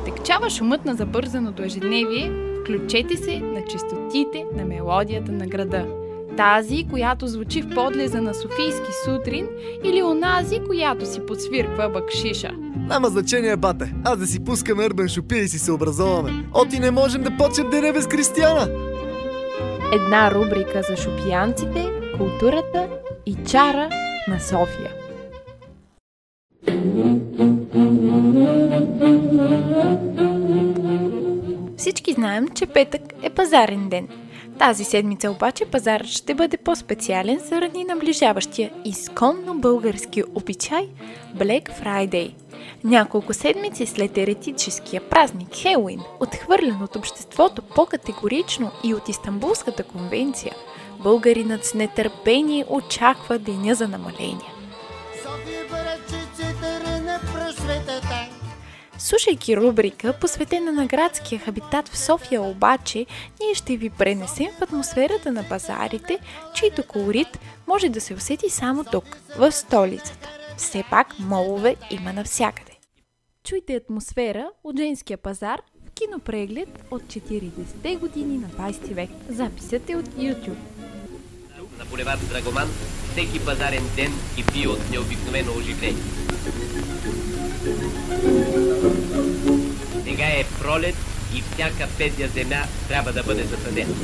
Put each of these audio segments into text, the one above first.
отекчава шумът на забързаното ежедневие, включете се на чистотите на мелодията на града. Тази, която звучи в подлеза на Софийски сутрин или онази, която си подсвирква бакшиша. Няма значение, бате. Аз да си пускаме Urban Шопи и си се образоваме. Оти не можем да почнем деня без Кристияна. Една рубрика за шопиянците, културата и чара на София. Всички знаем, че петък е пазарен ден. Тази седмица обаче пазарът ще бъде по-специален заради наближаващия изконно български обичай Black Friday. Няколко седмици след еретическия празник Хелуин, отхвърлен от обществото по-категорично и от Истанбулската конвенция, българинът с нетърпение очаква деня за намаление. Слушайки рубрика, посветена на градския хабитат в София обаче, ние ще ви пренесем в атмосферата на пазарите, чийто колорит може да се усети само тук, в столицата. Все пак молове има навсякъде. Чуйте атмосфера от женския пазар в кинопреглед от 40-те години на 20 век. Записът е от YouTube. На булевард Драгоман всеки пазарен ден и пие от необикновено оживление. Е пролет и всяка петя земя трябва да бъде засадена.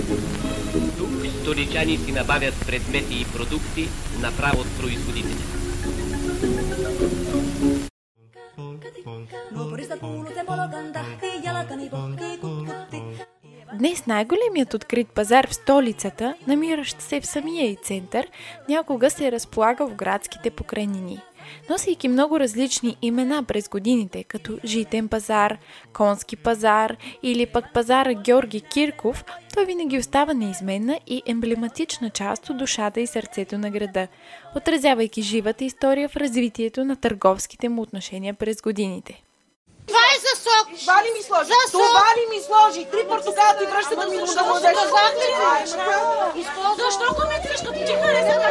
Тук столичани си набавят предмети и продукти направо от производителя. Днес най-големият открит пазар в столицата, намиращ се в самия и център, някога се разполага в градските покрайнини – носейки много различни имена през годините, като Житен пазар, Конски пазар или пък пазара Георги Кирков, той винаги остава неизменна и емблематична част от душата и сърцето на града, отразявайки живата история в развитието на търговските му отношения през годините. Това е за сок. Това ли ми сложи? За сок. Това ли ми сложи? Три портокала ти връща да ми да казахте? Защо го ме тръжка? Ти харесваш,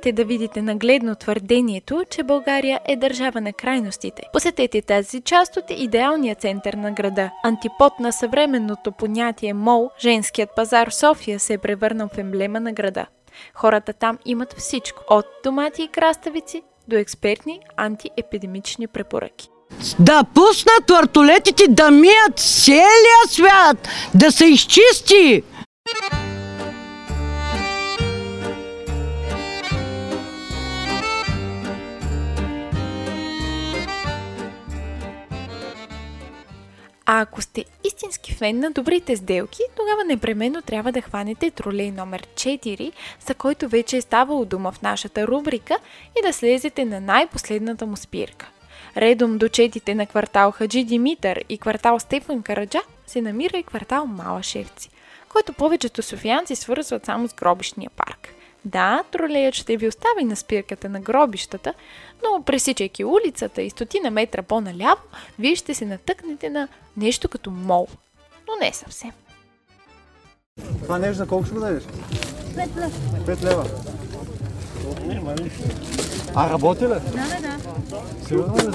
искате да видите нагледно твърдението, че България е държава на крайностите, посетете тази част от идеалния център на града. Антипод на съвременното понятие мол, женският пазар в София се е превърнал в емблема на града. Хората там имат всичко, от домати и краставици до експертни антиепидемични препоръки. Да пуснат въртолетите да мият целия свят, да се изчисти. А ако сте истински фен на добрите сделки, тогава непременно трябва да хванете тролей номер 4, за който вече е ставало дума в нашата рубрика и да слезете на най-последната му спирка. Редом до четите на квартал Хаджи Димитър и квартал Стефан Караджа се намира и квартал Малашевци, който повечето софиянци свързват само с гробищния парк. Да, тролеят ще ви остави на спирката на гробищата, но пресичайки улицата и стотина метра по-наляво, вие ще се натъкнете на нещо като мол. Но не съвсем. Това нещо за колко ще го дадеш? 5 лева. 5 лева. А работи ли? Да, да, да. Сигурно ли?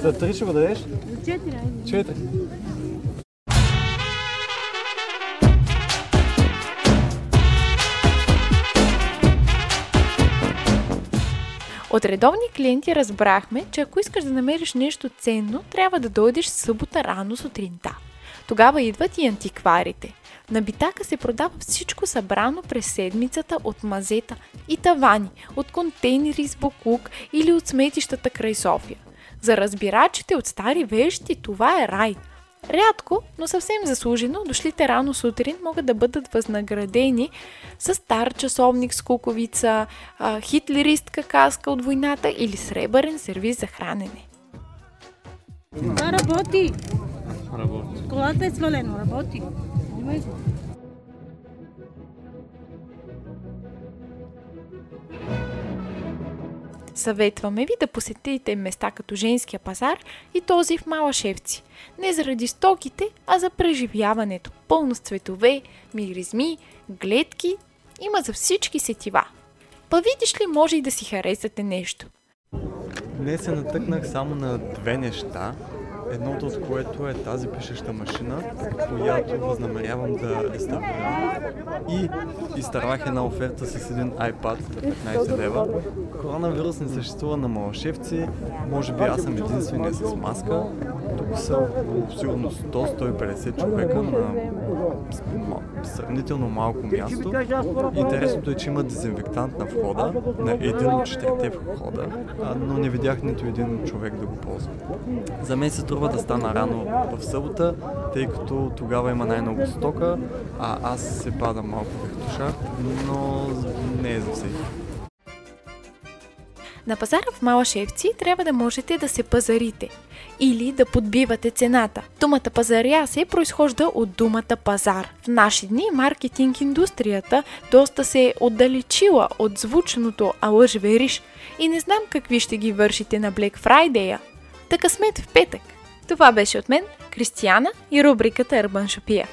За 3 ще го дадеш? За 4, айде. 4. От редовни клиенти разбрахме, че ако искаш да намериш нещо ценно, трябва да дойдеш събота рано сутринта. Тогава идват и антикварите. На битака се продава всичко събрано през седмицата от мазета и тавани, от контейнери с буклук или от сметищата край София. За разбирачите от стари вещи това е рай. Рядко, но съвсем заслужено, дошлите рано сутрин могат да бъдат възнаградени с стар часовник с куковица, хитлеристка каска от войната или сребърен сервиз за хранене. Това работи. Работи. Колата е свалено, работи. Снимай го. Съветваме ви да посетите места като Женския пазар и този в Малашевци. Не заради стоките, а за преживяването. Пълно с цветове, миризми, гледки. Има за всички сетива. Па видиш ли, може и да си харесате нещо. Днес се натъкнах само на две неща. Едното от което е тази пишеща машина, която възнамерявам да реставрирам. И изтървах една оферта с един iPad за 15 лева. Коронавирус не съществува на Малашевци. Може би аз съм единствения с маска. Тук са сигурно 100-150 човека на сравнително малко място. Интересното е, че има дезинфектант на входа, на един от четирите входа, но не видях нито един човек да го ползва. За мен се струва да стана рано в събота, тъй като тогава има най-много стока, а аз се падам малко в душа, но не е за всеки. На пазара в Малашевци трябва да можете да се пазарите или да подбивате цената. Думата пазаря се произхожда от думата пазар. В наши дни маркетинг индустрията доста се е отдалечила от звучното алъж вериш и не знам какви ще ги вършите на Black Friday. Та късмет в петък! Това беше от мен, Кристияна и рубриката Urban Shopia.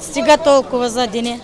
Стига толкова за деня.